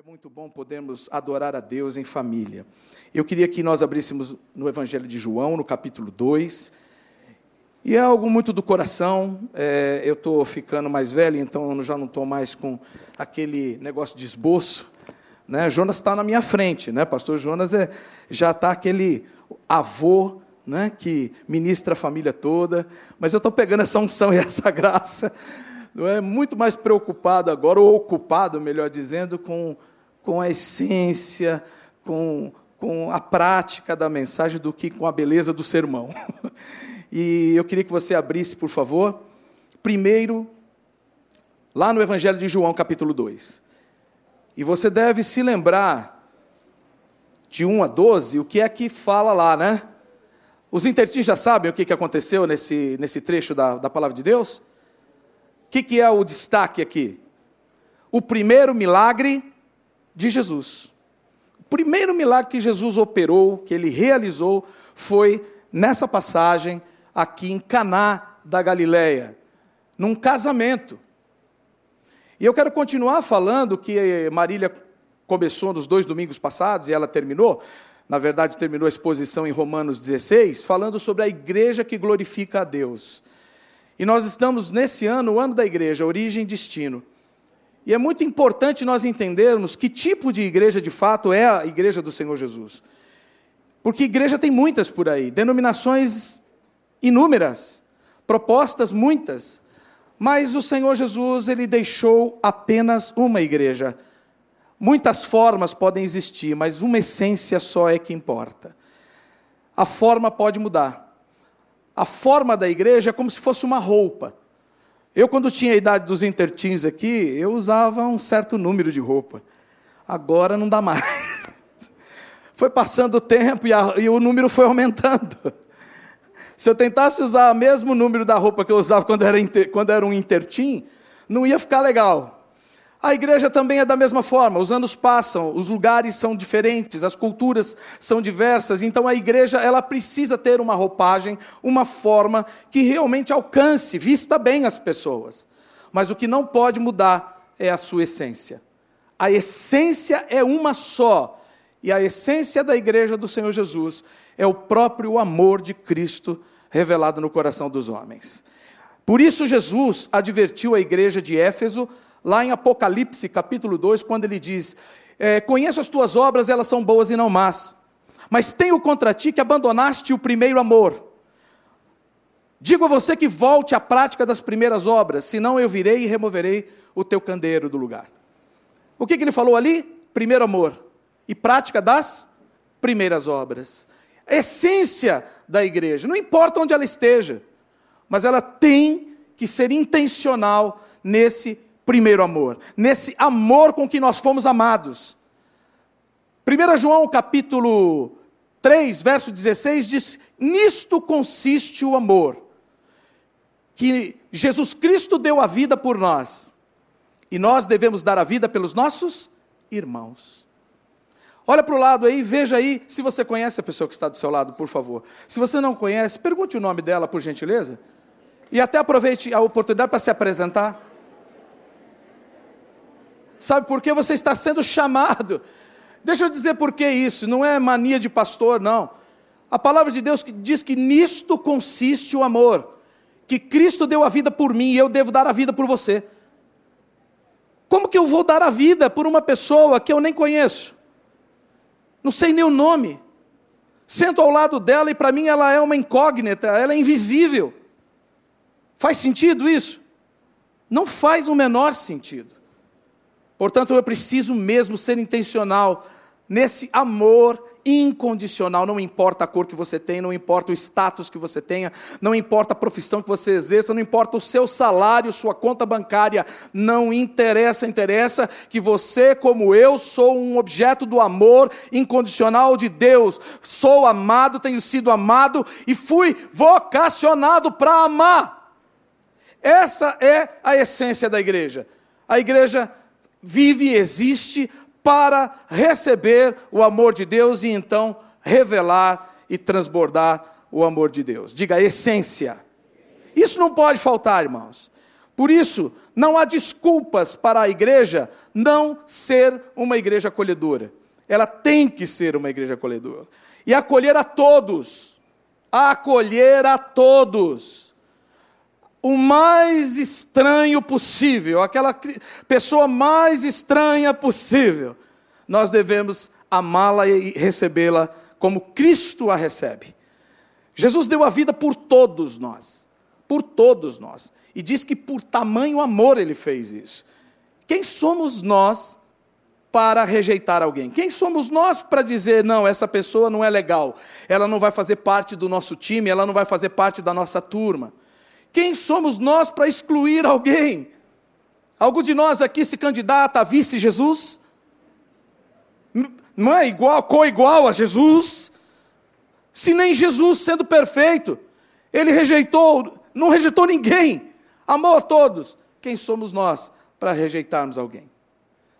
É muito bom podermos adorar a Deus em família. Eu queria que nós abríssemos no Evangelho de João, no capítulo 2. E é algo muito do coração. É, eu estou ficando mais velho, então eu já não estou mais com aquele negócio de esboço. Né? Jonas está na minha frente, né? Pastor Jonas é, já está aquele avô né, que ministra a família toda. Mas eu estou pegando essa unção e essa graça não é muito mais preocupado agora, ou ocupado, melhor dizendo, com, com a essência, com, com a prática da mensagem do que com a beleza do sermão. E eu queria que você abrisse, por favor, primeiro, lá no Evangelho de João, capítulo 2. E você deve se lembrar de 1 a 12, o que é que fala lá, né? Os interditins já sabem o que aconteceu nesse, nesse trecho da, da palavra de Deus? O que, que é o destaque aqui? O primeiro milagre de Jesus. O primeiro milagre que Jesus operou, que ele realizou, foi nessa passagem aqui em Caná da Galileia, num casamento. E eu quero continuar falando que Marília começou nos dois domingos passados e ela terminou. Na verdade, terminou a exposição em Romanos 16, falando sobre a igreja que glorifica a Deus. E nós estamos nesse ano, o ano da igreja, origem e destino. E é muito importante nós entendermos que tipo de igreja de fato é a igreja do Senhor Jesus. Porque igreja tem muitas por aí, denominações inúmeras, propostas muitas, mas o Senhor Jesus, ele deixou apenas uma igreja. Muitas formas podem existir, mas uma essência só é que importa. A forma pode mudar. A forma da igreja é como se fosse uma roupa. Eu, quando tinha a idade dos intertins aqui, eu usava um certo número de roupa. Agora não dá mais. Foi passando o tempo e, a, e o número foi aumentando. Se eu tentasse usar o mesmo número da roupa que eu usava quando era, quando era um intertim, não ia ficar legal. A igreja também é da mesma forma, os anos passam, os lugares são diferentes, as culturas são diversas, então a igreja ela precisa ter uma roupagem, uma forma que realmente alcance, vista bem as pessoas. Mas o que não pode mudar é a sua essência. A essência é uma só, e a essência da igreja do Senhor Jesus é o próprio amor de Cristo revelado no coração dos homens. Por isso Jesus advertiu a igreja de Éfeso lá em Apocalipse, capítulo 2, quando ele diz: é, Conheço as tuas obras, elas são boas e não más, mas tenho contra ti que abandonaste o primeiro amor. Digo a você que volte à prática das primeiras obras, senão eu virei e removerei o teu candeeiro do lugar. O que, que ele falou ali? Primeiro amor e prática das primeiras obras. Essência da igreja, não importa onde ela esteja, mas ela tem que ser intencional nesse primeiro amor, nesse amor com que nós fomos amados. 1 João capítulo 3, verso 16 diz: Nisto consiste o amor, que Jesus Cristo deu a vida por nós, e nós devemos dar a vida pelos nossos irmãos. Olha para o lado aí, veja aí se você conhece a pessoa que está do seu lado, por favor. Se você não conhece, pergunte o nome dela, por gentileza. E até aproveite a oportunidade para se apresentar. Sabe por que você está sendo chamado? Deixa eu dizer por que isso, não é mania de pastor, não. A palavra de Deus diz que nisto consiste o amor, que Cristo deu a vida por mim e eu devo dar a vida por você. Como que eu vou dar a vida por uma pessoa que eu nem conheço? Não sei nem o nome. Sento ao lado dela e para mim ela é uma incógnita, ela é invisível. Faz sentido isso? Não faz o menor sentido. Portanto, eu preciso mesmo ser intencional nesse amor incondicional, não importa a cor que você tem, não importa o status que você tenha, não importa a profissão que você exerça, não importa o seu salário, sua conta bancária, não interessa, interessa que você, como eu, sou um objeto do amor incondicional de Deus. Sou amado, tenho sido amado e fui vocacionado para amar. Essa é a essência da igreja. A igreja vive e existe para receber o amor de Deus e então revelar e transbordar o amor de Deus. Diga essência. Isso não pode faltar, irmãos. Por isso, não há desculpas para a igreja não ser uma igreja acolhedora. Ela tem que ser uma igreja acolhedora. E acolher a todos. Acolher a todos. O mais estranho possível, aquela pessoa mais estranha possível. Nós devemos amá-la e recebê-la como Cristo a recebe. Jesus deu a vida por todos nós, por todos nós, e diz que por tamanho amor ele fez isso. Quem somos nós para rejeitar alguém? Quem somos nós para dizer, não, essa pessoa não é legal, ela não vai fazer parte do nosso time, ela não vai fazer parte da nossa turma? Quem somos nós para excluir alguém? Algum de nós aqui se candidata a vice Jesus? Não é igual, co-igual a Jesus? Se nem Jesus, sendo perfeito, ele rejeitou, não rejeitou ninguém, amou a todos. Quem somos nós para rejeitarmos alguém?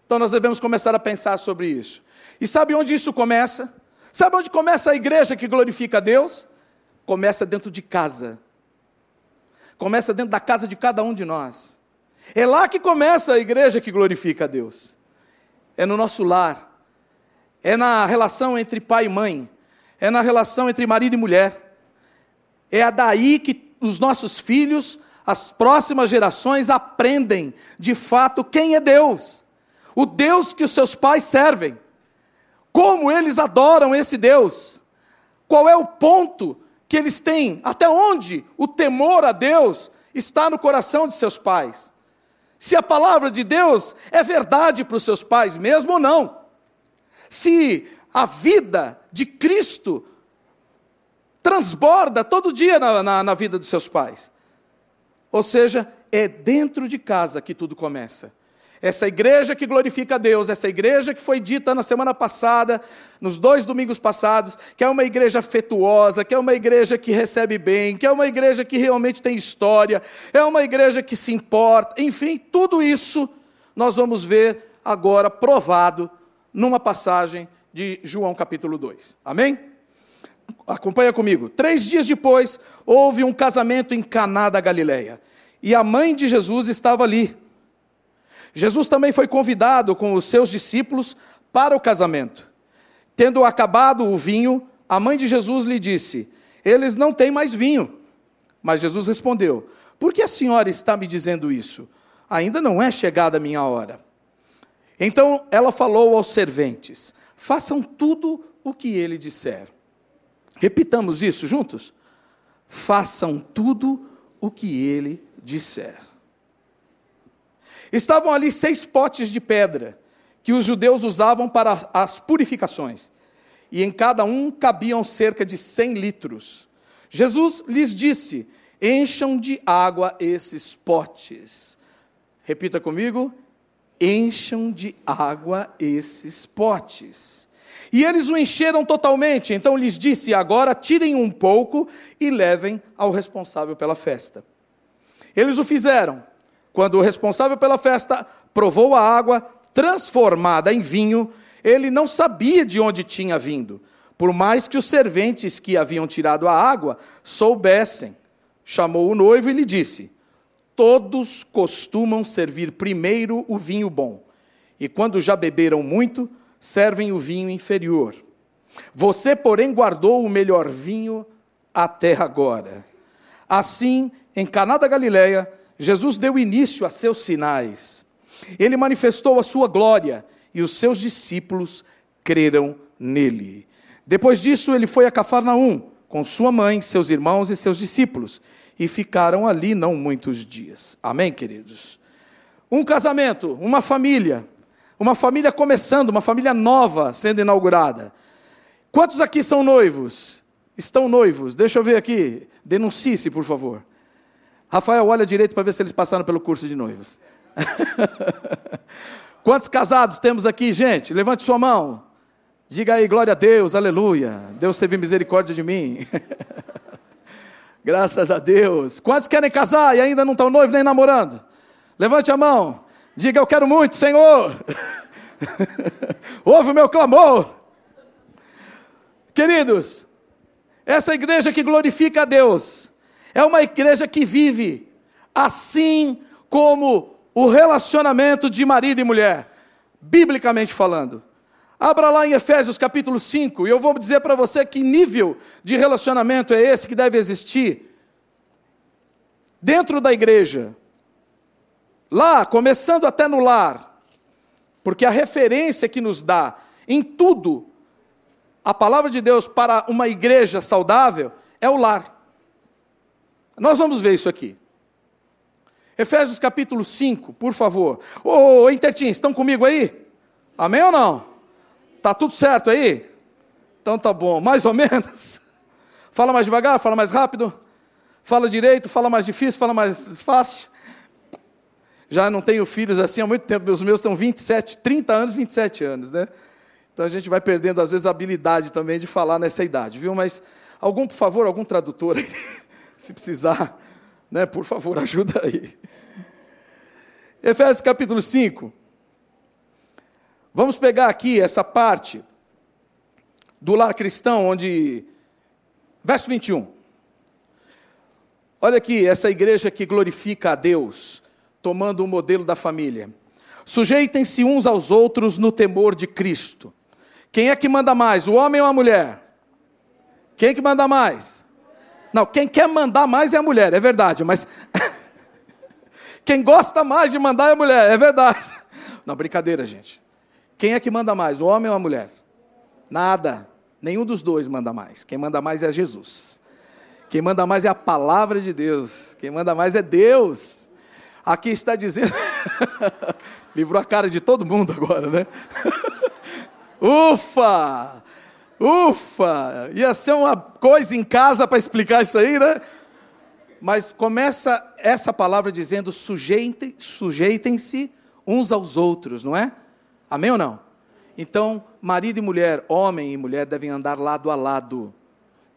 Então nós devemos começar a pensar sobre isso. E sabe onde isso começa? Sabe onde começa a igreja que glorifica a Deus? Começa dentro de casa. Começa dentro da casa de cada um de nós. É lá que começa a igreja que glorifica a Deus. É no nosso lar. É na relação entre pai e mãe é na relação entre marido e mulher. É daí que os nossos filhos, as próximas gerações, aprendem de fato quem é Deus, o Deus que os seus pais servem, como eles adoram esse Deus, qual é o ponto que eles têm, até onde o temor a Deus está no coração de seus pais. Se a palavra de Deus é verdade para os seus pais mesmo ou não. Se a vida de Cristo transborda todo dia na, na, na, vida dos seus pais. Ou seja, é dentro de casa que tudo começa. Essa igreja que glorifica a Deus, essa igreja que foi dita na semana passada, nos dois domingos passados, que é uma igreja afetuosa, que é uma igreja que recebe bem, que é uma igreja que realmente tem história, é uma igreja que se importa, enfim, tudo isso nós vamos ver agora provado numa passagem de João capítulo 2. Amém? Acompanha comigo. Três dias depois, houve um casamento em Caná da Galileia. E a mãe de Jesus estava ali. Jesus também foi convidado com os seus discípulos para o casamento. Tendo acabado o vinho, a mãe de Jesus lhe disse: Eles não têm mais vinho. Mas Jesus respondeu: Por que a senhora está me dizendo isso? Ainda não é chegada a minha hora. Então ela falou aos serventes: façam tudo o que ele disser. Repitamos isso juntos? Façam tudo o que ele disser. Estavam ali seis potes de pedra que os judeus usavam para as purificações, e em cada um cabiam cerca de cem litros. Jesus lhes disse: Encham de água esses potes. Repita comigo: encham de água esses potes. E eles o encheram totalmente, então lhes disse: Agora tirem um pouco e levem ao responsável pela festa. Eles o fizeram. Quando o responsável pela festa provou a água transformada em vinho, ele não sabia de onde tinha vindo, por mais que os serventes que haviam tirado a água soubessem. Chamou o noivo e lhe disse: todos costumam servir primeiro o vinho bom, e quando já beberam muito, servem o vinho inferior. Você, porém, guardou o melhor vinho até agora. Assim, em Caná da Galileia, Jesus deu início a seus sinais. Ele manifestou a sua glória e os seus discípulos creram nele. Depois disso, ele foi a Cafarnaum com sua mãe, seus irmãos e seus discípulos e ficaram ali não muitos dias. Amém, queridos? Um casamento, uma família, uma família começando, uma família nova sendo inaugurada. Quantos aqui são noivos? Estão noivos? Deixa eu ver aqui. Denuncie-se, por favor. Rafael, olha direito para ver se eles passaram pelo curso de noivos. Quantos casados temos aqui, gente? Levante sua mão. Diga aí, glória a Deus, aleluia. Deus teve misericórdia de mim. Graças a Deus. Quantos querem casar e ainda não estão noivos nem namorando? Levante a mão. Diga: Eu quero muito, Senhor. Ouve o meu clamor. Queridos, essa igreja que glorifica a Deus é uma igreja que vive assim como o relacionamento de marido e mulher, biblicamente falando. Abra lá em Efésios capítulo 5 e eu vou dizer para você que nível de relacionamento é esse que deve existir dentro da igreja. Lá, começando até no lar, porque a referência que nos dá em tudo a palavra de Deus para uma igreja saudável é o lar. Nós vamos ver isso aqui. Efésios capítulo 5, por favor. Ô, ô Intertins, estão comigo aí? Amém ou não? Tá tudo certo aí? Então tá bom, mais ou menos. Fala mais devagar, fala mais rápido. Fala direito, fala mais difícil, fala mais fácil. Já não tenho filhos assim há muito tempo, os meus estão 27, 30 anos, 27 anos, né? Então a gente vai perdendo às vezes a habilidade também de falar nessa idade, viu? Mas algum, por favor, algum tradutor aí, se precisar, né? Por favor, ajuda aí. Efésios capítulo 5. Vamos pegar aqui essa parte do lar cristão, onde. Verso 21. Olha aqui, essa igreja que glorifica a Deus, tomando o modelo da família. Sujeitem-se uns aos outros no temor de Cristo. Quem é que manda mais, o homem ou a mulher? Quem é que manda mais? Não, quem quer mandar mais é a mulher, é verdade, mas quem gosta mais de mandar é a mulher, é verdade. Não, brincadeira, gente. Quem é que manda mais, o homem ou a mulher? Nada. Nenhum dos dois manda mais. Quem manda mais é Jesus. Quem manda mais é a palavra de Deus. Quem manda mais é Deus. Aqui está dizendo. Livrou a cara de todo mundo agora, né? Ufa! Ufa! Ia ser uma coisa em casa para explicar isso aí, né? Mas começa essa palavra dizendo: sujeitem, sujeitem-se uns aos outros, não é? Amém ou não? Então, marido e mulher, homem e mulher devem andar lado a lado.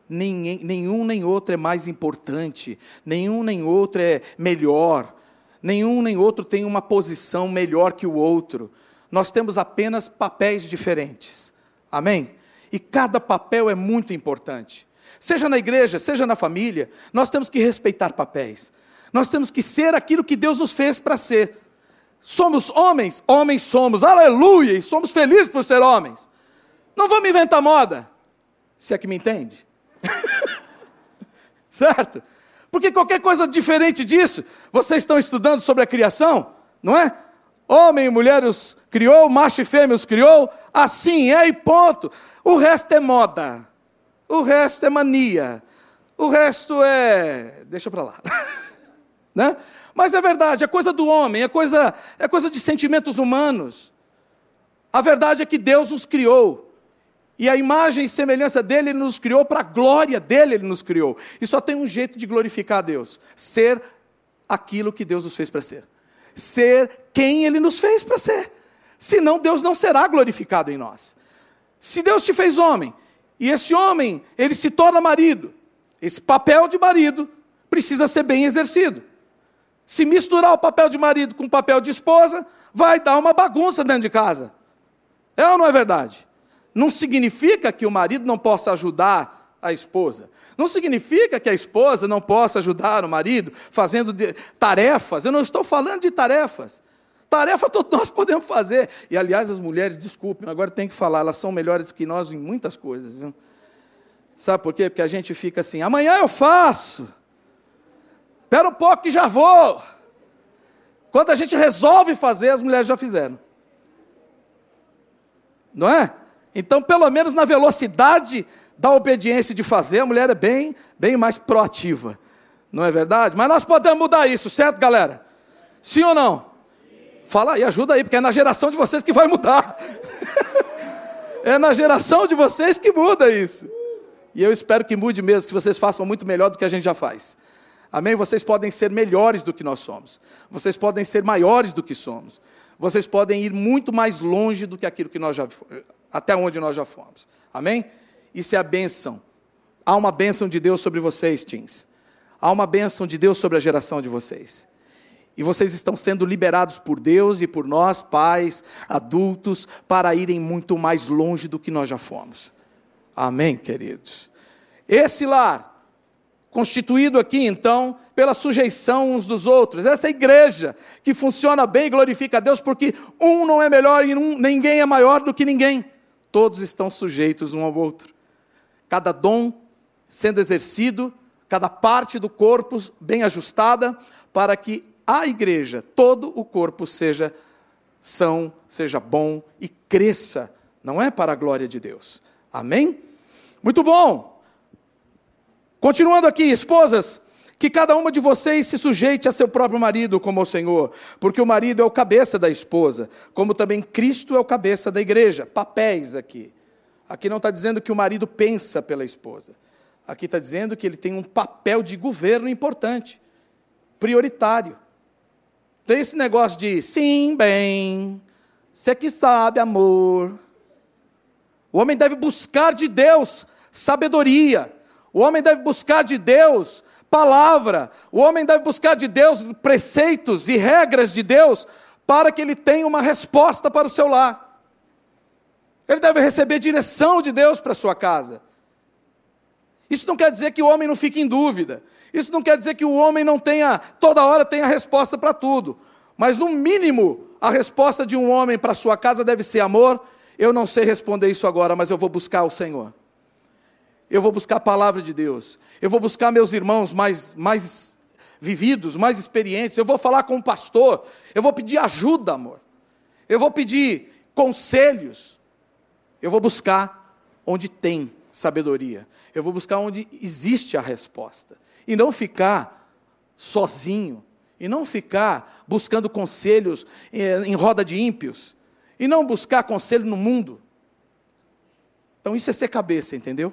Ninguém, nenhum nem outro é mais importante, nenhum nem outro é melhor, nenhum nem outro tem uma posição melhor que o outro. Nós temos apenas papéis diferentes. Amém? E cada papel é muito importante. Seja na igreja, seja na família, nós temos que respeitar papéis. Nós temos que ser aquilo que Deus nos fez para ser. Somos homens? Homens somos, aleluia, e somos felizes por ser homens. Não vamos inventar moda, se é que me entende. certo? Porque qualquer coisa diferente disso, vocês estão estudando sobre a criação, não é? Homem e mulher os criou, macho e fêmea os criou, assim é e ponto. O resto é moda. O resto é mania. O resto é. Deixa para lá. né? Mas é verdade, é coisa do homem, é coisa, é coisa de sentimentos humanos. A verdade é que Deus nos criou. E a imagem e semelhança dele, ele nos criou, para a glória dele, ele nos criou. E só tem um jeito de glorificar a Deus: ser aquilo que Deus nos fez para ser. Ser quem ele nos fez para ser. Senão Deus não será glorificado em nós. Se Deus te fez homem, e esse homem, ele se torna marido. Esse papel de marido precisa ser bem exercido. Se misturar o papel de marido com o papel de esposa, vai dar uma bagunça dentro de casa. É ou não é verdade? Não significa que o marido não possa ajudar a esposa. Não significa que a esposa não possa ajudar o marido fazendo tarefas. Eu não estou falando de tarefas. Tarefa todos nós podemos fazer. E, aliás, as mulheres, desculpem, agora tem que falar, elas são melhores que nós em muitas coisas. Viu? Sabe por quê? Porque a gente fica assim, amanhã eu faço. Espera um pouco que já vou. Quando a gente resolve fazer, as mulheres já fizeram. Não é? Então, pelo menos na velocidade da obediência de fazer, a mulher é bem, bem mais proativa. Não é verdade? Mas nós podemos mudar isso, certo, galera? Sim ou não? Fala aí, ajuda aí, porque é na geração de vocês que vai mudar. é na geração de vocês que muda isso. E eu espero que mude mesmo, que vocês façam muito melhor do que a gente já faz. Amém? Vocês podem ser melhores do que nós somos. Vocês podem ser maiores do que somos. Vocês podem ir muito mais longe do que aquilo que nós já até onde nós já fomos. Amém? Isso é a bênção. Há uma bênção de Deus sobre vocês, teens. Há uma bênção de Deus sobre a geração de vocês. E vocês estão sendo liberados por Deus e por nós, pais, adultos, para irem muito mais longe do que nós já fomos. Amém, queridos? Esse lar, constituído aqui então pela sujeição uns dos outros. Essa igreja que funciona bem e glorifica a Deus, porque um não é melhor e um, ninguém é maior do que ninguém. Todos estão sujeitos um ao outro. Cada dom sendo exercido, cada parte do corpo bem ajustada, para que a igreja, todo o corpo, seja são, seja bom e cresça, não é para a glória de Deus. Amém? Muito bom. Continuando aqui, esposas, que cada uma de vocês se sujeite a seu próprio marido como ao Senhor, porque o marido é o cabeça da esposa, como também Cristo é o cabeça da igreja. Papéis aqui. Aqui não está dizendo que o marido pensa pela esposa. Aqui está dizendo que ele tem um papel de governo importante, prioritário. Tem esse negócio de sim, bem, você que sabe, amor. O homem deve buscar de Deus sabedoria, o homem deve buscar de Deus palavra. O homem deve buscar de Deus preceitos e regras de Deus para que ele tenha uma resposta para o seu lar. Ele deve receber direção de Deus para sua casa. Isso não quer dizer que o homem não fique em dúvida. Isso não quer dizer que o homem não tenha, toda hora tenha resposta para tudo. Mas, no mínimo, a resposta de um homem para sua casa deve ser amor. Eu não sei responder isso agora, mas eu vou buscar o Senhor eu vou buscar a palavra de Deus, eu vou buscar meus irmãos mais, mais vividos, mais experientes, eu vou falar com o pastor, eu vou pedir ajuda, amor, eu vou pedir conselhos, eu vou buscar onde tem sabedoria, eu vou buscar onde existe a resposta, e não ficar sozinho, e não ficar buscando conselhos eh, em roda de ímpios, e não buscar conselho no mundo. Então isso é ser cabeça, entendeu?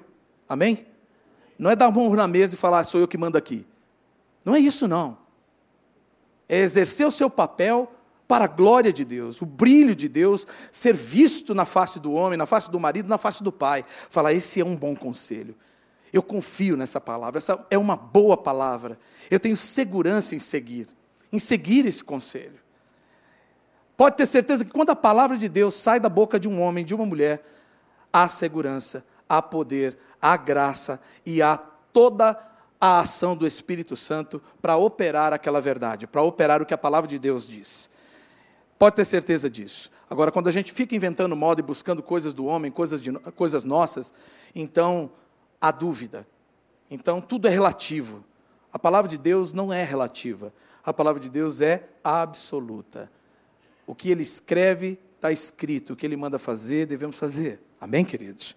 Amém? Não é dar mão na mesa e falar, sou eu que mando aqui. Não é isso, não. É exercer o seu papel para a glória de Deus, o brilho de Deus, ser visto na face do homem, na face do marido, na face do pai. Falar, esse é um bom conselho. Eu confio nessa palavra, essa é uma boa palavra. Eu tenho segurança em seguir, em seguir esse conselho. Pode ter certeza que quando a palavra de Deus sai da boca de um homem, de uma mulher, há segurança, há poder, há graça e há toda a ação do Espírito Santo para operar aquela verdade, para operar o que a palavra de Deus diz. Pode ter certeza disso. Agora, quando a gente fica inventando moda e buscando coisas do homem, coisas, de, coisas nossas, então há dúvida. Então tudo é relativo. A palavra de Deus não é relativa. A palavra de Deus é absoluta. O que ele escreve está escrito. O que ele manda fazer, devemos fazer. Amém, queridos?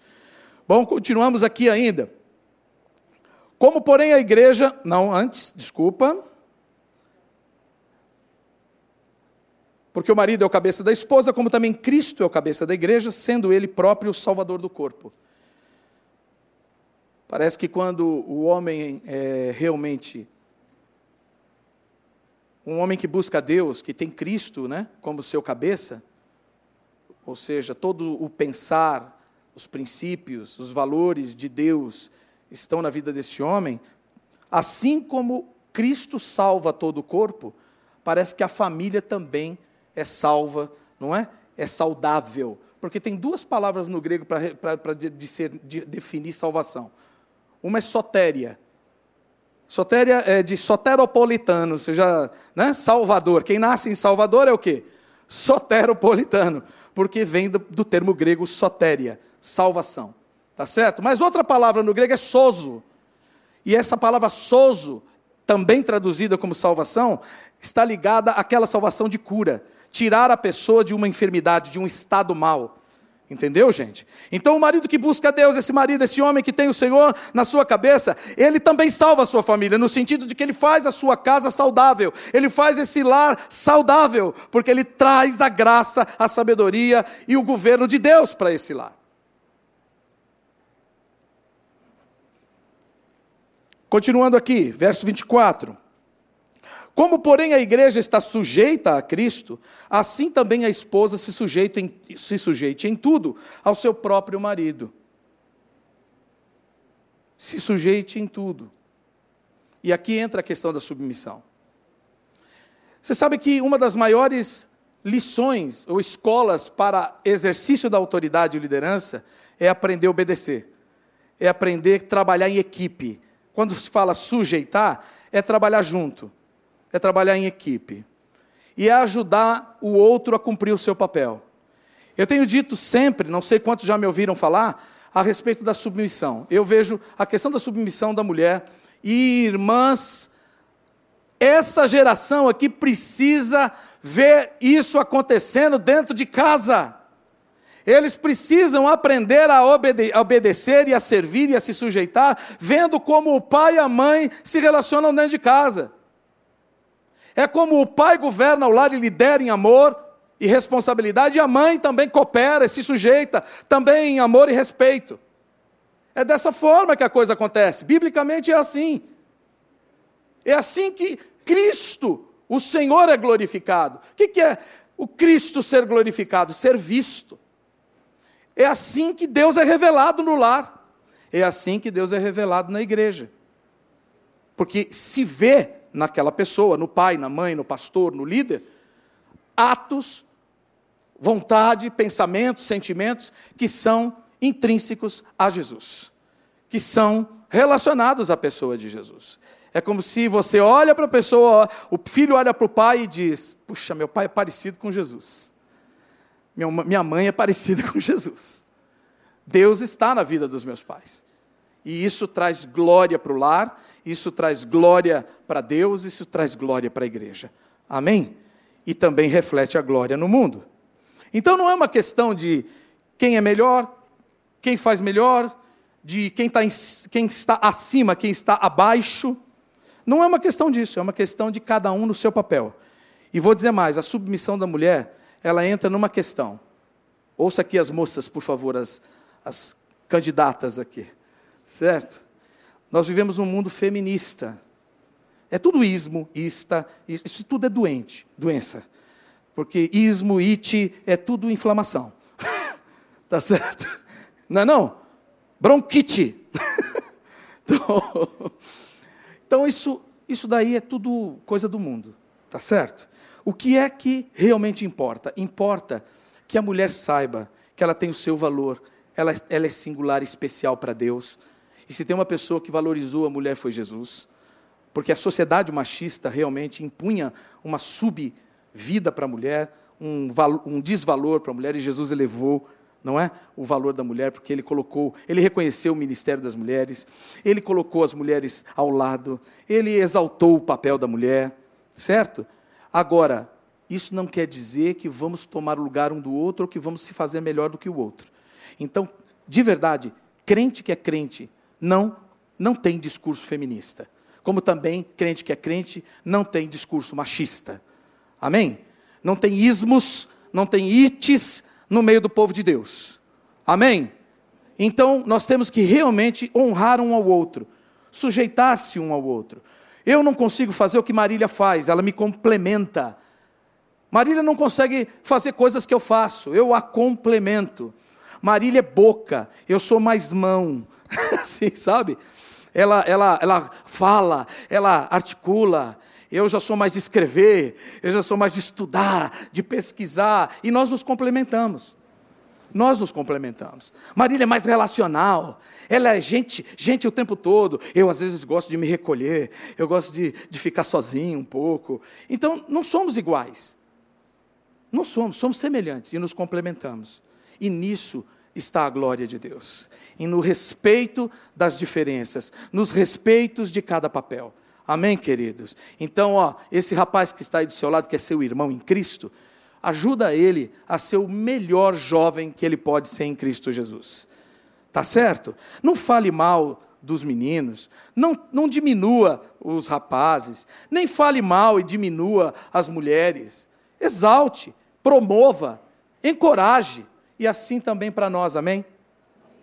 Bom, continuamos aqui ainda. Como, porém, a igreja. Não, antes, desculpa. Porque o marido é o cabeça da esposa, como também Cristo é o cabeça da igreja, sendo ele próprio o salvador do corpo. Parece que quando o homem é realmente um homem que busca Deus, que tem Cristo, né, como seu cabeça, ou seja, todo o pensar, os princípios, os valores de Deus estão na vida desse homem, assim como Cristo salva todo o corpo, parece que a família também é salva, não é? É saudável. Porque tem duas palavras no grego para de, de, de definir salvação. Uma é sotéria. Sotéria é de soteropolitano, ou seja, né? Salvador. Quem nasce em Salvador é o quê? Soteropolitano, porque vem do, do termo grego sotéria, salvação. Tá certo? Mas outra palavra no grego é sozo. E essa palavra sozo, também traduzida como salvação, está ligada àquela salvação de cura, tirar a pessoa de uma enfermidade, de um estado mal. Entendeu, gente? Então, o marido que busca Deus, esse marido, esse homem que tem o Senhor na sua cabeça, ele também salva a sua família, no sentido de que ele faz a sua casa saudável, ele faz esse lar saudável, porque ele traz a graça, a sabedoria e o governo de Deus para esse lar. Continuando aqui, verso 24. Como, porém, a igreja está sujeita a Cristo, assim também a esposa se, sujeita em, se sujeite em tudo ao seu próprio marido. Se sujeite em tudo. E aqui entra a questão da submissão. Você sabe que uma das maiores lições ou escolas para exercício da autoridade e liderança é aprender a obedecer, é aprender a trabalhar em equipe, quando se fala sujeitar, é trabalhar junto, é trabalhar em equipe, e é ajudar o outro a cumprir o seu papel. Eu tenho dito sempre, não sei quantos já me ouviram falar, a respeito da submissão. Eu vejo a questão da submissão da mulher, e irmãs, essa geração aqui precisa ver isso acontecendo dentro de casa. Eles precisam aprender a, obede a, obedecer e a servir e a se sujeitar, vendo como o pai e a mãe se relacionam dentro de casa. É como o pai governa o lar e lidera em amor e responsabilidade, e a mãe também coopera e se sujeita, também em amor e respeito. É dessa forma que a coisa acontece. Biblicamente é assim. É assim que Cristo, o Senhor, é glorificado. O que é o Cristo ser glorificado? Ser visto. É assim que Deus é revelado no lar. É assim que Deus é revelado na igreja. Porque se vê naquela pessoa, no pai, na mãe, no pastor, no líder, atos, vontade, pensamentos, sentimentos que são intrínsecos a Jesus, que são relacionados à pessoa de Jesus. É como se você olha para a pessoa, o filho olha para o pai e diz: Puxa, meu pai é parecido com Jesus. Minha mãe é parecida com Jesus. Deus está na vida dos meus pais. E isso traz glória para o lar, isso traz glória para Deus, isso traz glória para a igreja. Amém? E também reflete a glória no mundo. Então não é uma questão de quem é melhor, quem faz melhor, de quem, tá em, quem está acima, quem está abaixo. Não é uma questão disso, é uma questão de cada um no seu papel. E vou dizer mais: a submissão da mulher, ela entra numa questão. Ouça aqui as moças, por favor, as, as candidatas aqui, certo? Nós vivemos um mundo feminista. É tudo ismo, ista, isso tudo é doente, doença. Porque ismo, it, é tudo inflamação. tá certo? Não é não? Bronquite. então, então, isso, isso daí é tudo coisa do mundo, tá certo? O que é que realmente importa? Importa que a mulher saiba que ela tem o seu valor, ela, ela é singular especial para Deus. E se tem uma pessoa que valorizou a mulher foi Jesus, porque a sociedade machista realmente impunha uma subvida para a mulher, um, um desvalor para a mulher, e Jesus elevou não é? O valor da mulher, porque ele colocou, ele reconheceu o ministério das mulheres, ele colocou as mulheres ao lado, ele exaltou o papel da mulher, certo? Agora, isso não quer dizer que vamos tomar o lugar um do outro ou que vamos se fazer melhor do que o outro. Então, de verdade, crente que é crente não não tem discurso feminista. Como também crente que é crente não tem discurso machista. Amém? Não tem ismos, não tem ites, no meio do povo de Deus. Amém? Então, nós temos que realmente honrar um ao outro, sujeitar-se um ao outro. Eu não consigo fazer o que Marília faz, ela me complementa. Marília não consegue fazer coisas que eu faço, eu a complemento. Marília é boca, eu sou mais mão. assim, sabe? Ela, ela, ela fala, ela articula, eu já sou mais de escrever, eu já sou mais de estudar, de pesquisar, e nós nos complementamos. Nós nos complementamos. Marília é mais relacional. Ela é gente, gente o tempo todo. Eu, às vezes, gosto de me recolher. Eu gosto de, de ficar sozinho um pouco. Então, não somos iguais. Não somos, somos semelhantes e nos complementamos. E nisso está a glória de Deus. E no respeito das diferenças, nos respeitos de cada papel. Amém, queridos? Então, ó, esse rapaz que está aí do seu lado, que é seu irmão em Cristo, ajuda ele a ser o melhor jovem que ele pode ser em Cristo Jesus. Tá certo? Não fale mal dos meninos, não, não diminua os rapazes, nem fale mal e diminua as mulheres. Exalte, promova, encoraje, e assim também para nós, amém?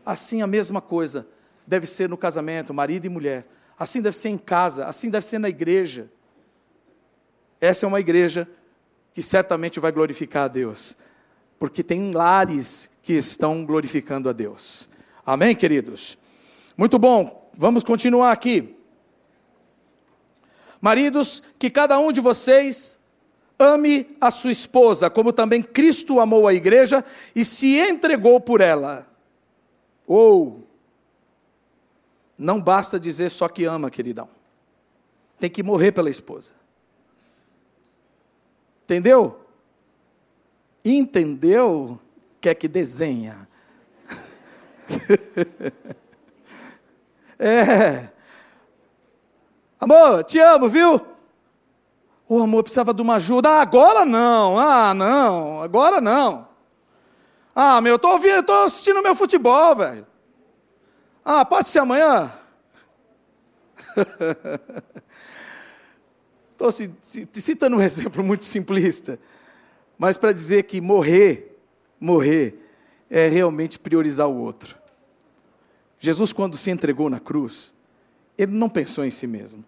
Assim a mesma coisa deve ser no casamento, marido e mulher assim deve ser em casa, assim deve ser na igreja. Essa é uma igreja que certamente vai glorificar a Deus, porque tem lares que estão glorificando a Deus. Amém, queridos? Muito bom, vamos continuar aqui. Maridos, que cada um de vocês ame a sua esposa, como também Cristo amou a igreja e se entregou por ela. Ou Não basta dizer só que ama, queridão. Tem que morrer pela esposa. Entendeu? Entendeu? Quer que desenha. é. Amor, te amo, viu? O amor precisava de uma ajuda. Ah, agora não. Ah, não. Agora não. Ah, meu, eu tô ouvindo, tô assistindo meu futebol, velho. Ah, pode ser amanhã? Estou citando um exemplo muito simplista, mas para dizer que morrer, morrer, é realmente priorizar o outro. Jesus, quando se entregou na cruz, ele não pensou em si mesmo.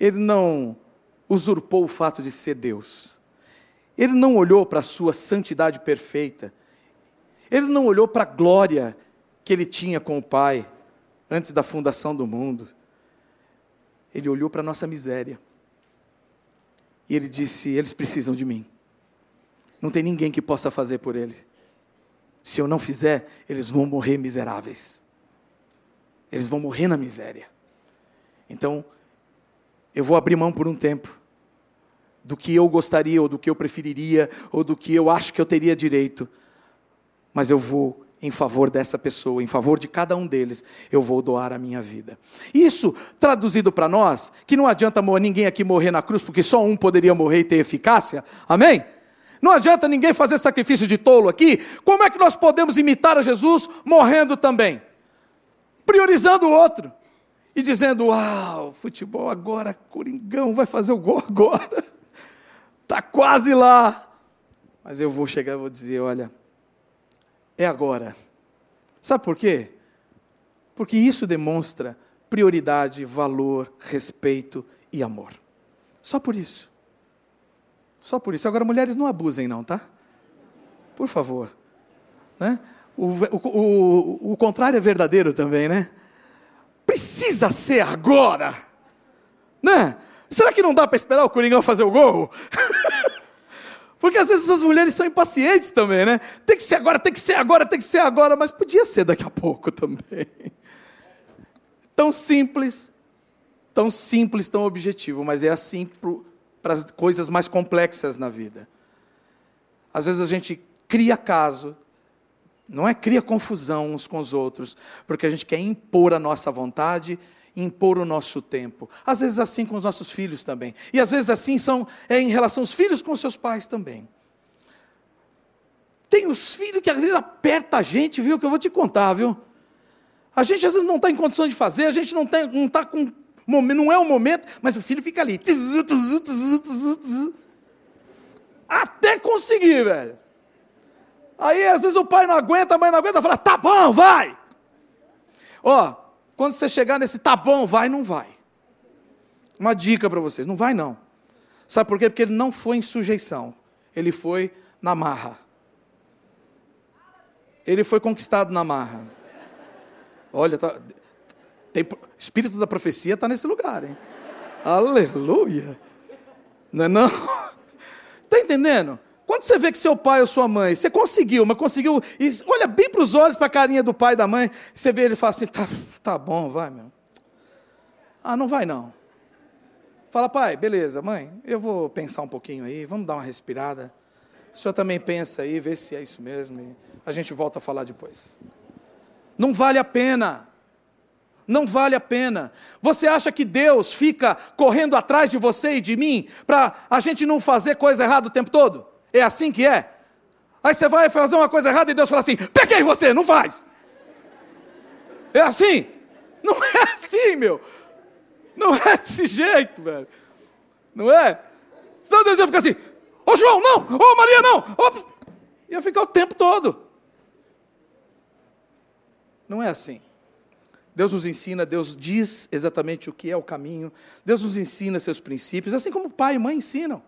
Ele não usurpou o fato de ser Deus. Ele não olhou para a sua santidade perfeita. Ele não olhou para a glória que ele tinha com o Pai antes da fundação do mundo. Ele olhou para a nossa miséria. E ele disse: Eles precisam de mim. Não tem ninguém que possa fazer por eles. Se eu não fizer, eles vão morrer miseráveis. Eles vão morrer na miséria. Então, eu vou abrir mão por um tempo do que eu gostaria, ou do que eu preferiria, ou do que eu acho que eu teria direito, mas eu vou em favor dessa pessoa, em favor de cada um deles, eu vou doar a minha vida. Isso, traduzido para nós, que não adianta ninguém aqui morrer na cruz, porque só um poderia morrer e ter eficácia, amém? Não adianta ninguém fazer sacrifício de tolo aqui. Como é que nós podemos imitar a Jesus morrendo também? Priorizando o outro. E dizendo, uau, futebol agora, Coringão vai fazer o gol agora. Está quase lá. Mas eu vou chegar e vou dizer, olha, é agora. Sabe por quê? Porque isso demonstra prioridade, valor, respeito e amor. Só por isso. Só por isso. Agora, mulheres, não abusem, não, tá? Por favor. Né? O, o, o, o contrário é verdadeiro também, né? Precisa ser agora. Né? Será que não dá para esperar o Coringão fazer o gol? Porque às vezes as mulheres são impacientes também, né? Tem que ser agora, tem que ser agora, tem que ser agora, mas podia ser daqui a pouco também. Tão simples, tão simples, tão objetivo, mas é assim para as coisas mais complexas na vida. Às vezes a gente cria caso, não é cria confusão uns com os outros, porque a gente quer impor a nossa vontade, impor o nosso tempo. Às vezes assim com os nossos filhos também. E às vezes assim são é, em relação aos filhos com seus pais também. Tem os filhos que às vezes aperta a gente, viu? Que eu vou te contar, viu? A gente às vezes não está em condição de fazer, a gente não está não tá com não é o momento, mas o filho fica ali. Até conseguir, velho. Aí às vezes o pai não aguenta, a mãe não aguenta, fala: tá bom, vai. Ó, quando você chegar nesse tá bom, vai, não vai. Uma dica para vocês: não vai, não. Sabe por quê? Porque ele não foi em sujeição, ele foi na marra. Ele foi conquistado na marra. Olha, tá, tem, espírito da profecia está nesse lugar, hein? Aleluia! Não é não? Está entendendo? Quando você vê que seu pai ou sua mãe, você conseguiu, mas conseguiu, olha bem para os olhos, para a carinha do pai e da mãe, você vê ele e fala assim: tá, tá bom, vai, meu. Ah, não vai não. Fala, pai, beleza, mãe, eu vou pensar um pouquinho aí, vamos dar uma respirada. O senhor também pensa aí, vê se é isso mesmo, e a gente volta a falar depois. Não vale a pena. Não vale a pena. Você acha que Deus fica correndo atrás de você e de mim para a gente não fazer coisa errada o tempo todo? É assim que é? Aí você vai fazer uma coisa errada e Deus fala assim: peguei você, não faz. É assim? Não é assim, meu. Não é desse jeito, velho. Não é? Senão Deus ia ficar assim: Ô oh, João, não! Ô oh, Maria, não! Oh! Ia ficar o tempo todo. Não é assim. Deus nos ensina, Deus diz exatamente o que é o caminho, Deus nos ensina seus princípios, assim como pai e mãe ensinam.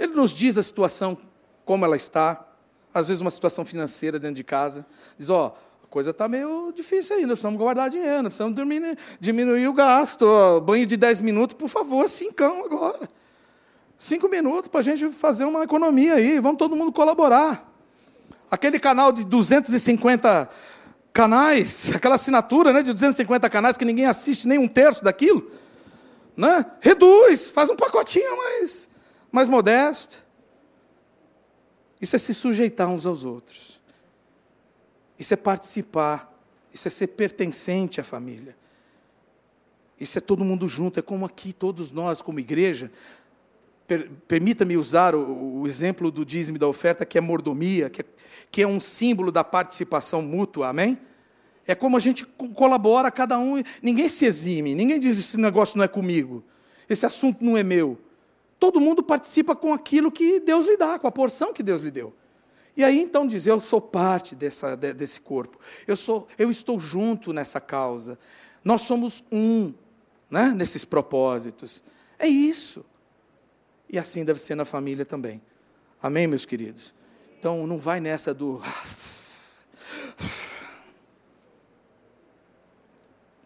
Ele nos diz a situação como ela está, às vezes uma situação financeira dentro de casa. Diz, ó, oh, a coisa está meio difícil aí, precisamos guardar dinheiro, precisamos diminuir, diminuir o gasto. Banho de 10 minutos, por favor, cincão agora. Cinco minutos para a gente fazer uma economia aí, vamos todo mundo colaborar. Aquele canal de 250 canais, aquela assinatura né, de 250 canais que ninguém assiste nem um terço daquilo. Né? Reduz, faz um pacotinho mais, mais modesto. Isso é se sujeitar uns aos outros. Isso é participar. Isso é ser pertencente à família. Isso é todo mundo junto. É como aqui, todos nós, como igreja. Per, Permita-me usar o, o, exemplo do dízimo da oferta, que é mordomia, que é, que é um símbolo da participação mútua. Amém? É como a gente colabora, cada um. Ninguém se exime, ninguém diz esse negócio não é comigo, esse assunto não é meu. Todo mundo participa com aquilo que Deus lhe dá, com a porção que Deus lhe deu. E aí então diz: eu sou parte dessa, desse corpo, eu, sou, eu estou junto nessa causa. Nós somos um né, nesses propósitos. É isso. E assim deve ser na família também. Amém, meus queridos? Então não vai nessa do.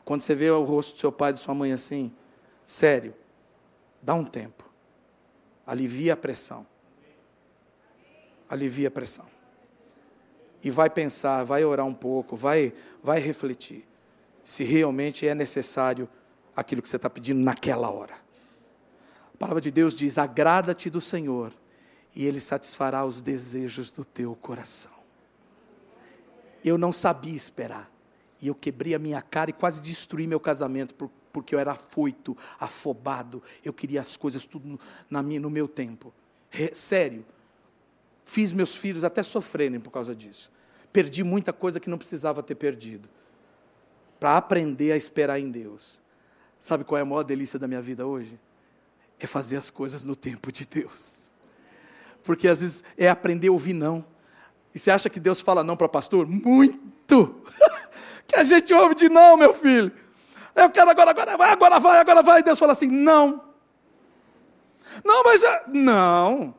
Quando você vê o rosto do seu pai e de sua mãe assim, sério, dá um tempo. Alivia a pressão. Alivia a pressão. E vai pensar, vai orar um pouco, vai, vai refletir se realmente é necessário aquilo que você está pedindo naquela hora. A palavra de Deus diz: agrada-te do Senhor, e Ele satisfará os desejos do teu coração. Eu não sabia esperar. E eu quebrei a minha cara e quase destruí meu casamento, porque eu era afoito, afobado. Eu queria as coisas tudo na minha, no meu tempo. Sério. Fiz meus filhos até sofrerem por causa disso. Perdi muita coisa que não precisava ter perdido. Para aprender a esperar em Deus. Sabe qual é a maior delícia da minha vida hoje? É fazer as coisas no tempo de Deus. Porque às vezes é aprender a ouvir não. E você acha que Deus fala não para pastor? Muito! que a gente ouve de não, meu filho. Eu quero agora, agora vai, agora vai, agora vai. E Deus fala assim: não. Não, mas. É... Não.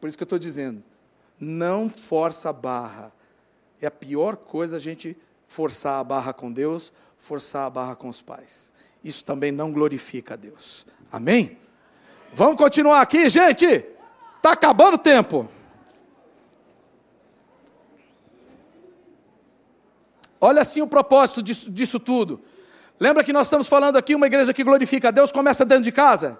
Por isso que eu estou dizendo: não força a barra. É a pior coisa a gente forçar a barra com Deus, forçar a barra com os pais. Isso também não glorifica a Deus. Amém? Vamos continuar aqui, gente. Está acabando o tempo. Olha assim o propósito disso, disso tudo. Lembra que nós estamos falando aqui, uma igreja que glorifica a Deus começa dentro de casa?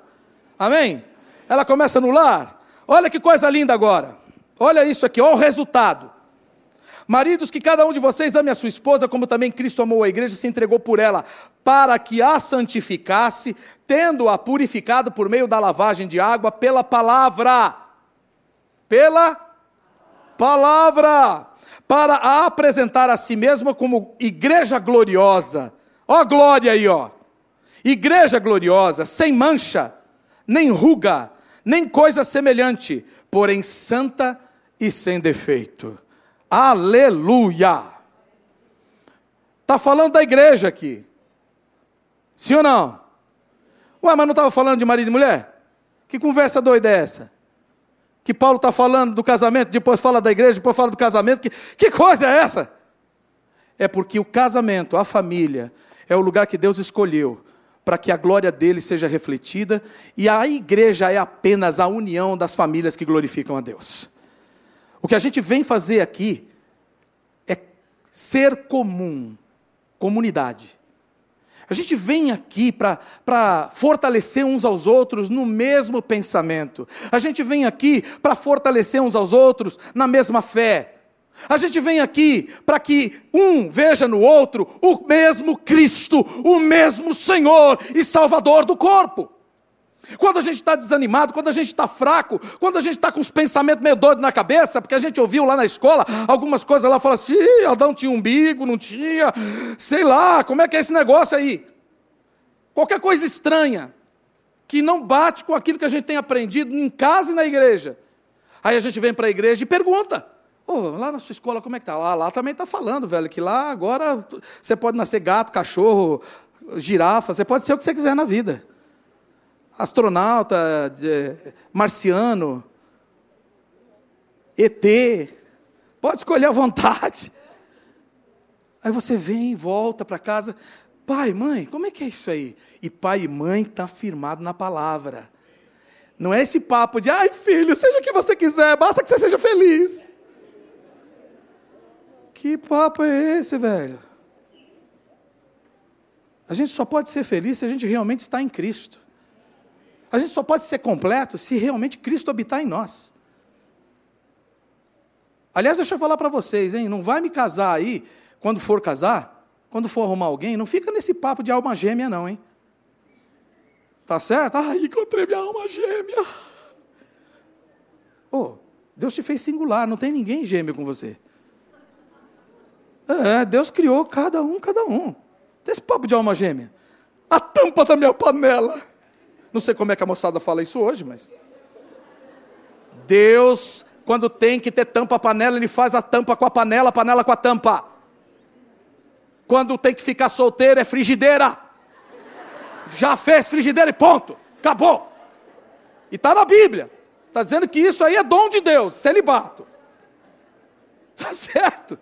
Amém? Ela começa no lar. Olha que coisa linda agora. Olha isso aqui, olha o resultado. Maridos, que cada um de vocês ame a sua esposa, como também Cristo amou a igreja e se entregou por ela, para que a santificasse, tendo-a purificado por meio da lavagem de água pela palavra. Pela palavra para a apresentar a si mesma como igreja gloriosa. Ó glória aí, ó. Igreja gloriosa, sem mancha, nem ruga, nem coisa semelhante, porém santa e sem defeito. Aleluia! Está falando da igreja aqui. Sim ou não? Ué, mas não estava falando de marido e mulher? Que conversa doida é essa? Que Paulo está falando do casamento, depois fala da igreja, depois fala do casamento. Que, que coisa é essa? É porque o casamento, a família, é o lugar que Deus escolheu para que a glória dele seja refletida, e a igreja é apenas a união das famílias que glorificam a Deus. O que a gente vem fazer aqui é ser comum, comunidade. A gente vem aqui para fortalecer uns aos outros no mesmo pensamento. A gente vem aqui para fortalecer uns aos outros na mesma fé. A gente vem aqui para que um veja no outro o mesmo Cristo, o mesmo Senhor e Salvador do corpo. Quando a gente está desanimado, quando a gente está fraco, quando a gente está com os pensamentos meio doidos na cabeça, porque a gente ouviu lá na escola algumas coisas lá, fala assim, Adão tinha umbigo, não tinha, sei lá, como é que é esse negócio aí? Qualquer coisa estranha, que não bate com aquilo que a gente tem aprendido em casa e na igreja. Aí a gente vem para a igreja e pergunta, oh, lá na sua escola como é que está? Lá, lá também está falando, velho, que lá agora você pode nascer gato, cachorro, girafa, você pode ser o que você quiser na vida astronauta, marciano, ET, pode escolher à vontade. Aí você vem, volta para casa, pai, mãe, como é que é isso aí? E pai e mãe está firmado na palavra. Não é esse papo de, ai filho, seja o que você quiser, basta que você seja feliz. Que papo é esse, velho? A gente só pode ser feliz se a gente realmente está em Cristo. A gente só pode ser completo se realmente Cristo habitar em nós. Aliás, deixa eu falar para vocês, hein? Não vai me casar aí, quando for casar, quando for arrumar alguém, não fica nesse papo de alma gêmea, não, hein? Tá certo? Ai, encontrei minha alma gêmea. Oh, Deus te fez singular, não tem ninguém gêmeo com você. É, Deus criou cada um, cada um. Tem esse papo de alma gêmea. A tampa da minha panela. Não sei como é que a moçada fala isso hoje, mas. Deus, quando tem que ter tampa a panela, ele faz a tampa com a panela, a panela com a tampa. Quando tem que ficar solteiro, é frigideira. Já fez frigideira e ponto. Acabou. E está na Bíblia. Está dizendo que isso aí é dom de Deus, celibato. Está certo?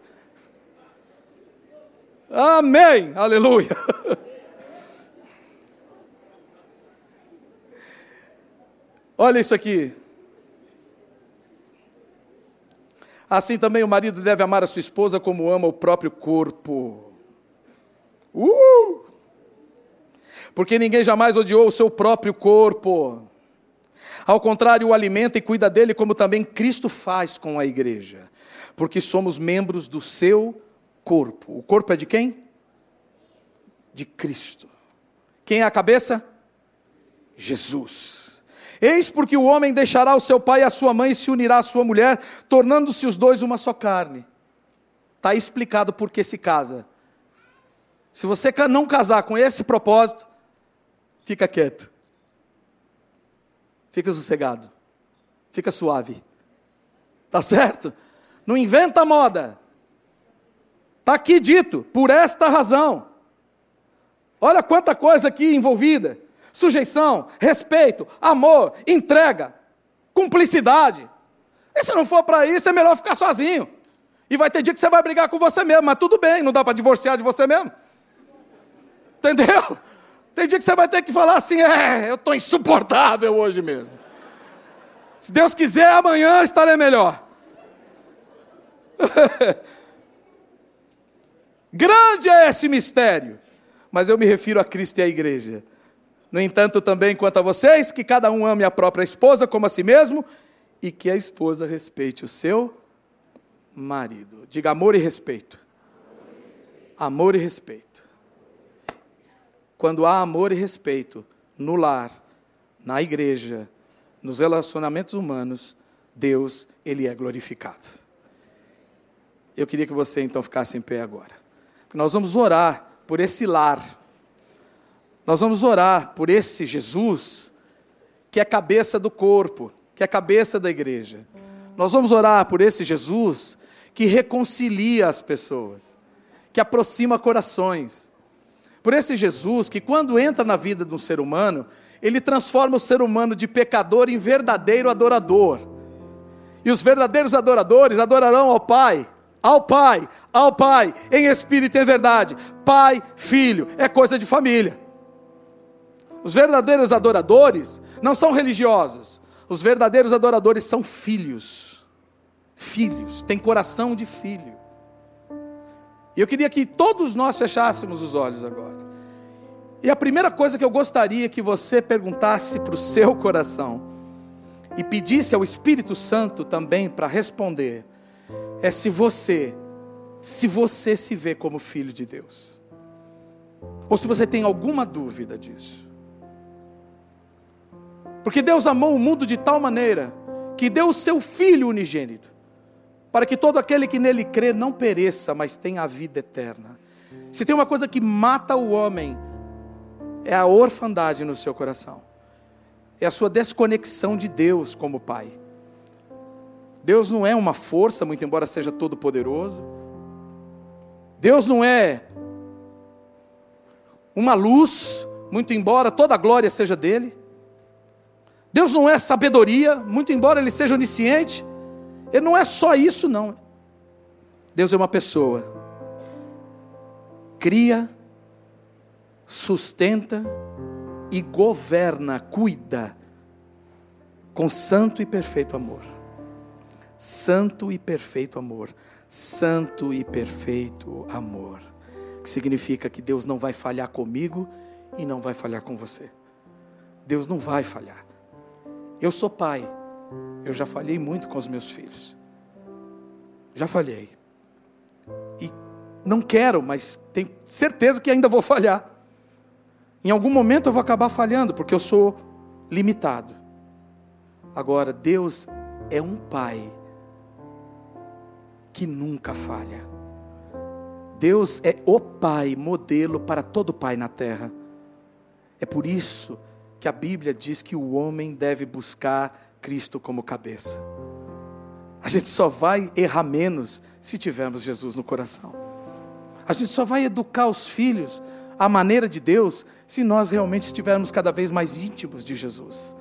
Amém. Aleluia. Olha isso aqui. Assim também o marido deve amar a sua esposa como ama o próprio corpo. Uh! Porque ninguém jamais odiou o seu próprio corpo. Ao contrário, o alimenta e cuida dele, como também Cristo faz com a igreja. Porque somos membros do seu corpo. O corpo é de quem? De Cristo. Quem é a cabeça? Jesus. Eis porque o homem deixará o seu pai e a sua mãe e se unirá à sua mulher, tornando-se os dois uma só carne. Está explicado por que se casa. Se você não casar com esse propósito, fica quieto. Fica sossegado. Fica suave. Tá certo? Não inventa moda. Está aqui dito, por esta razão. Olha quanta coisa aqui envolvida: sujeição, respeito, amor, entrega, cumplicidade. E se não for para isso, é melhor ficar sozinho. E vai ter dia que você vai brigar com você mesmo, mas tudo bem, não dá para divorciar de você mesmo. Entendeu? Tem dia que você vai ter que falar assim: é, eu estou insuportável hoje mesmo. Se Deus quiser, amanhã estarei melhor. Grande é esse mistério. Mas eu me refiro a Cristo e à igreja. No entanto, também quanto a vocês, que cada um ame a própria esposa como a si mesmo e que a esposa respeite o seu marido. Diga amor e respeito. Amor e respeito. Quando há amor e respeito no lar, na igreja, nos relacionamentos humanos, Deus, ele é glorificado. Eu queria que você então ficasse em pé agora. Nós vamos orar por esse lar. Nós vamos orar por esse Jesus que é cabeça do corpo, que é cabeça da igreja. Nós vamos orar por esse Jesus que reconcilia as pessoas, que aproxima corações. Por esse Jesus que, quando entra na vida de um ser humano, ele transforma o ser humano de pecador em verdadeiro adorador. E os verdadeiros adoradores adorarão ao Pai ao Pai, ao Pai, em espírito e em verdade. Pai, filho, é coisa de família. Os verdadeiros adoradores não são religiosos. Os verdadeiros adoradores são filhos. Filhos, têm coração de filho. E eu queria que todos nós fechássemos os olhos agora. E a primeira coisa que eu gostaria que você perguntasse para o seu coração e pedisse ao Espírito Santo também para responder é se você, se você se vê como filho de Deus. Ou se você tem alguma dúvida disso. Porque Deus amou o mundo de tal maneira que deu o seu filho unigênito, para que todo aquele que nele crê não pereça, mas tenha a vida eterna. Se tem uma coisa que mata o homem, é a orfandade no seu coração. É a sua desconexão de Deus como Pai. Deus não é uma força, muito embora seja todo-poderoso. Deus não é uma luz, muito embora toda a glória seja dele. Deus não é sabedoria, muito embora ele seja onisciente. Ele não é só isso, não. Deus é uma pessoa. Cria, sustenta e governa, cuida com santo e perfeito amor santo e perfeito amor, santo e perfeito amor. Que significa que Deus não vai falhar comigo e não vai falhar com você. Deus não vai falhar. Eu sou pai. Eu já falhei muito com os meus filhos. Já falhei. E não quero, mas tenho certeza que ainda vou falhar. Em algum momento eu vou acabar falhando, porque eu sou limitado. Agora, Deus é um pai que nunca falha. Deus é o pai, modelo para todo pai na terra. É por isso que a Bíblia diz que o homem deve buscar Cristo como cabeça. A gente só vai errar menos se tivermos Jesus no coração. A gente só vai educar os filhos à maneira de Deus se nós realmente estivermos cada vez mais íntimos de Jesus.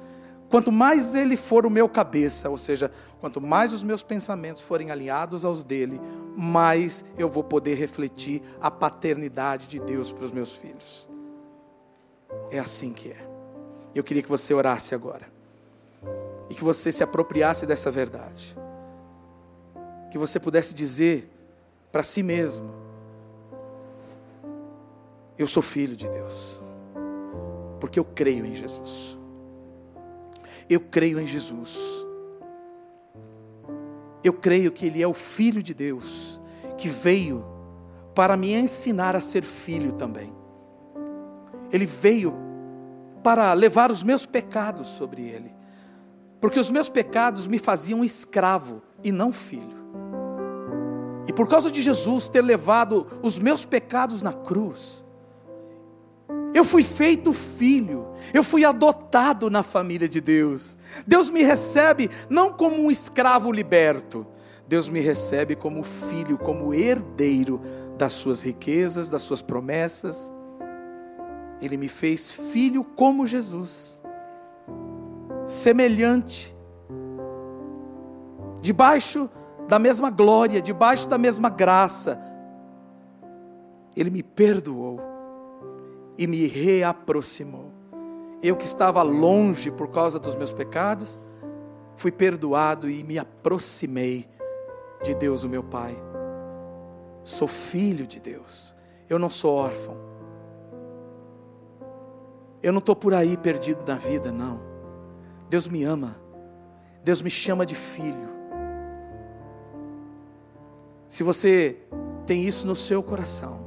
Quanto mais ele for o meu cabeça, ou seja, quanto mais os meus pensamentos forem alinhados aos dele, mais eu vou poder refletir a paternidade de Deus para os meus filhos. É assim que é. Eu queria que você orasse agora. E que você se apropriasse dessa verdade. Que você pudesse dizer para si mesmo: Eu sou filho de Deus. Porque eu creio em Jesus. Eu creio em Jesus. Eu creio que Ele é o Filho de Deus, que veio para me ensinar a ser filho também. Ele veio para levar os meus pecados sobre ele. Porque os meus pecados me faziam escravo e não filho. E por causa de Jesus ter levado os meus pecados na cruz, eu fui feito filho, eu fui adotado na família de Deus. Deus me recebe não como um escravo liberto, Deus me recebe como filho, como herdeiro das suas riquezas, das suas promessas. Ele me fez filho como Jesus, semelhante, debaixo da mesma glória, debaixo da mesma graça. Ele me perdoou e me reaproximou. Eu que estava longe por causa dos meus pecados, fui perdoado e me aproximei de Deus, o meu Pai. Sou filho de Deus. Eu não sou órfão. Eu não estou por aí perdido na vida, não. Deus me ama. Deus me chama de filho. Se você tem isso no seu coração,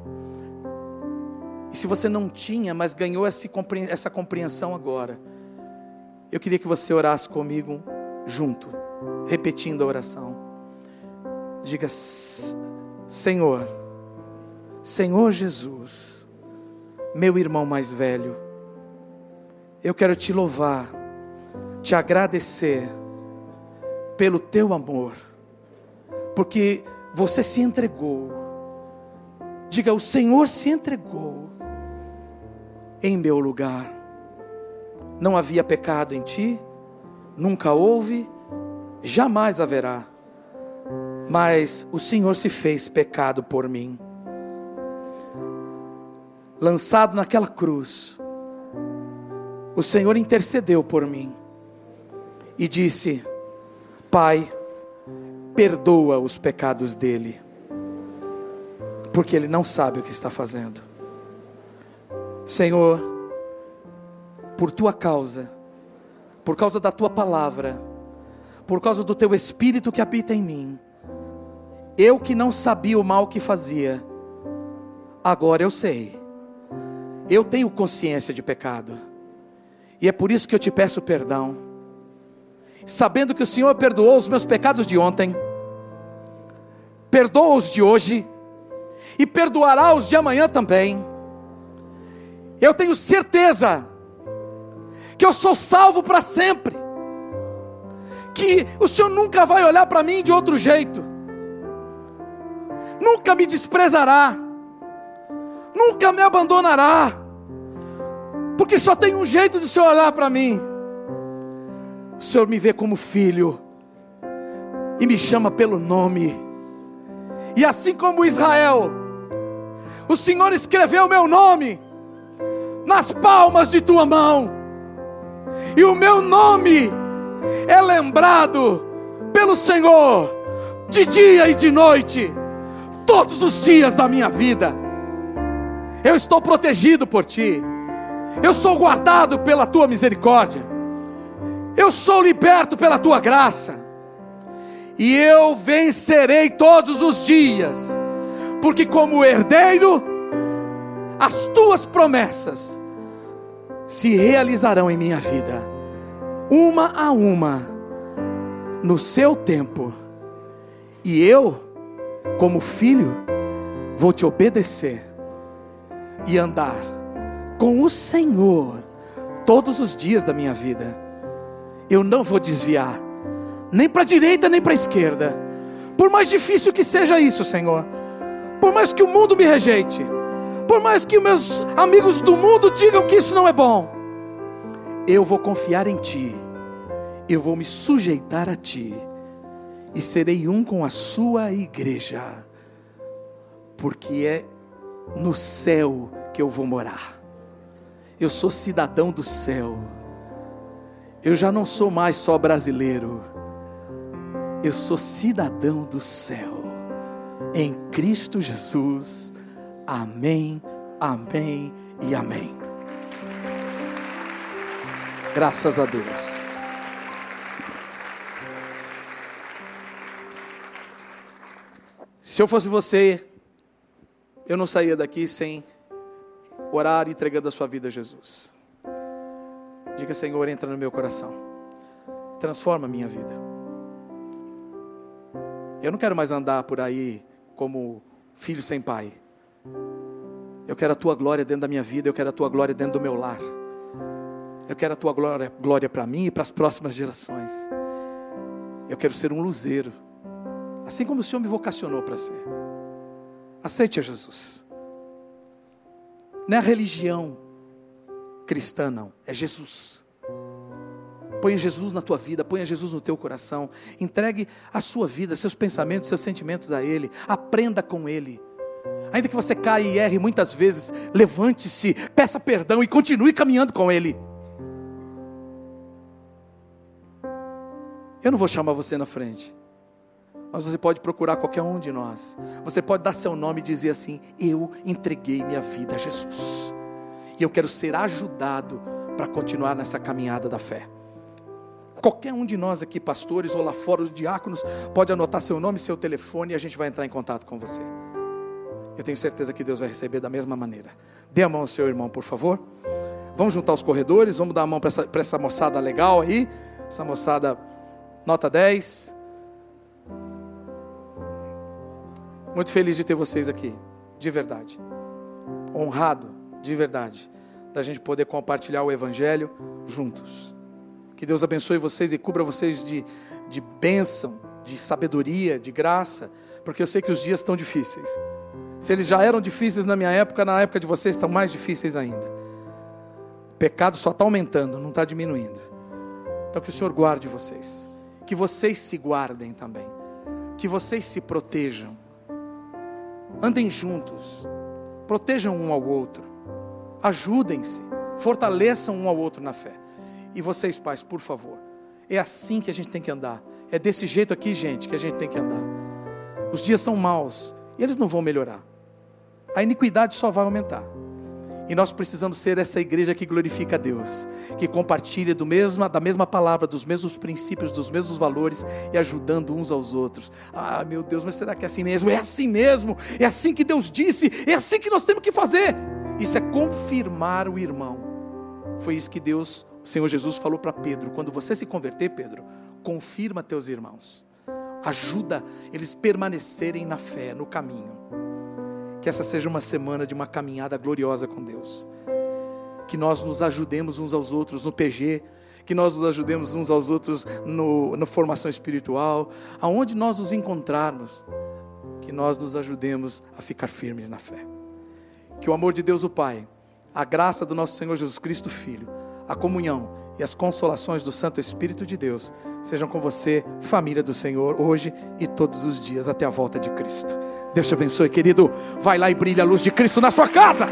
e se você não tinha, mas ganhou essa compreensão agora, eu queria que você orasse comigo junto, repetindo a oração. Diga: Senhor, Senhor Jesus, meu irmão mais velho, eu quero te louvar, te agradecer pelo teu amor, porque você se entregou. Diga, o Senhor se entregou em meu lugar. Não havia pecado em ti, nunca houve, jamais haverá. Mas o Senhor se fez pecado por mim. Lançado naquela cruz, o Senhor intercedeu por mim e disse: Pai, perdoa os pecados dele, porque ele não sabe o que está fazendo. Senhor, por tua causa, por causa da tua palavra, por causa do teu espírito que habita em mim, eu que não sabia o mal que fazia, agora eu sei, eu tenho consciência de pecado e é por isso que eu te peço perdão. Sabendo que o Senhor perdoou os meus pecados de ontem, perdoa os de hoje e perdoará os de amanhã também. Eu tenho certeza que eu sou salvo para sempre. Que o Senhor nunca vai olhar para mim de outro jeito. Nunca me desprezará. Nunca me abandonará porque só tem um jeito de o Senhor olhar para mim. O Senhor me vê como filho e me chama pelo nome. E assim como Israel, o Senhor escreveu meu nome nas palmas de tua mão. E o meu nome é lembrado pelo Senhor de dia e de noite, todos os dias da minha vida. Eu estou protegido por ti, eu sou guardado pela tua misericórdia, eu sou liberto pela tua graça, e eu vencerei todos os dias, porque, como herdeiro, as tuas promessas se realizarão em minha vida, uma a uma, no seu tempo, e eu, como filho, vou te obedecer e andar com o Senhor todos os dias da minha vida. Eu não vou desviar, nem para a direita nem para a esquerda, por mais difícil que seja isso, Senhor, por mais que o mundo me rejeite, por mais que meus amigos do mundo digam que isso não é bom, eu vou confiar em Ti, eu vou me sujeitar a Ti, e serei um com a Sua igreja, porque é no céu que eu vou morar. Eu sou cidadão do céu. Eu já não sou mais só brasileiro. Eu sou cidadão do céu. Em Cristo Jesus. Amém, amém e amém. Graças a Deus. Se eu fosse você, eu não saía daqui sem orar entregando a sua vida a Jesus. Diga, Senhor, entra no meu coração, transforma a minha vida. Eu não quero mais andar por aí como filho sem pai. Eu quero a tua glória dentro da minha vida, eu quero a tua glória dentro do meu lar. Eu quero a tua glória, glória para mim e para as próximas gerações. Eu quero ser um luzeiro, assim como o Senhor me vocacionou para ser. Aceite a Jesus. Não é a religião cristã, não. É Jesus. Ponha Jesus na tua vida, ponha Jesus no teu coração. Entregue a sua vida, seus pensamentos, seus sentimentos a Ele. Aprenda com Ele. Ainda que você caia e erre muitas vezes, levante-se, peça perdão e continue caminhando com Ele. Eu não vou chamar você na frente. Mas você pode procurar qualquer um de nós. Você pode dar seu nome e dizer assim: Eu entreguei minha vida a Jesus. E eu quero ser ajudado para continuar nessa caminhada da fé. Qualquer um de nós aqui, pastores ou lá fora, os diáconos, pode anotar seu nome seu telefone e a gente vai entrar em contato com você. Eu tenho certeza que Deus vai receber da mesma maneira. Dê a mão ao seu irmão, por favor. Vamos juntar os corredores, vamos dar a mão para essa, essa moçada legal aí. Essa moçada, nota 10. Muito feliz de ter vocês aqui, de verdade. Honrado, de verdade, da gente poder compartilhar o Evangelho juntos. Que Deus abençoe vocês e cubra vocês de, de bênção, de sabedoria, de graça, porque eu sei que os dias estão difíceis. Se eles já eram difíceis na minha época, na época de vocês estão mais difíceis ainda. O pecado só está aumentando, não está diminuindo. Então que o Senhor guarde vocês. Que vocês se guardem também. Que vocês se protejam andem juntos, protejam um ao outro, ajudem-se, fortaleçam um ao outro na fé. E vocês, pais, por favor, é assim que a gente tem que andar. É desse jeito aqui, gente, que a gente tem que andar. Os dias são maus e eles não vão melhorar. A iniquidade só vai aumentar. E nós precisamos ser essa igreja que glorifica a Deus, que compartilha do mesmo, da mesma palavra, dos mesmos princípios, dos mesmos valores e ajudando uns aos outros. Ah, meu Deus, mas será que é assim mesmo? É assim mesmo, é assim que Deus disse, é assim que nós temos que fazer. Isso é confirmar o irmão. Foi isso que Deus, o Senhor Jesus, falou para Pedro: quando você se converter, Pedro, confirma teus irmãos, ajuda eles permanecerem na fé, no caminho. Que essa seja uma semana de uma caminhada gloriosa com Deus. Que nós nos ajudemos uns aos outros no PG, que nós nos ajudemos uns aos outros no, na formação espiritual, aonde nós nos encontrarmos, que nós nos ajudemos a ficar firmes na fé. Que o amor de Deus o Pai, a graça do nosso Senhor Jesus Cristo Filho, a comunhão e as consolações do Santo Espírito de Deus sejam com você, família do Senhor, hoje e todos os dias até a volta de Cristo. Deus te abençoe, querido. Vai lá e brilha a luz de Cristo na sua casa.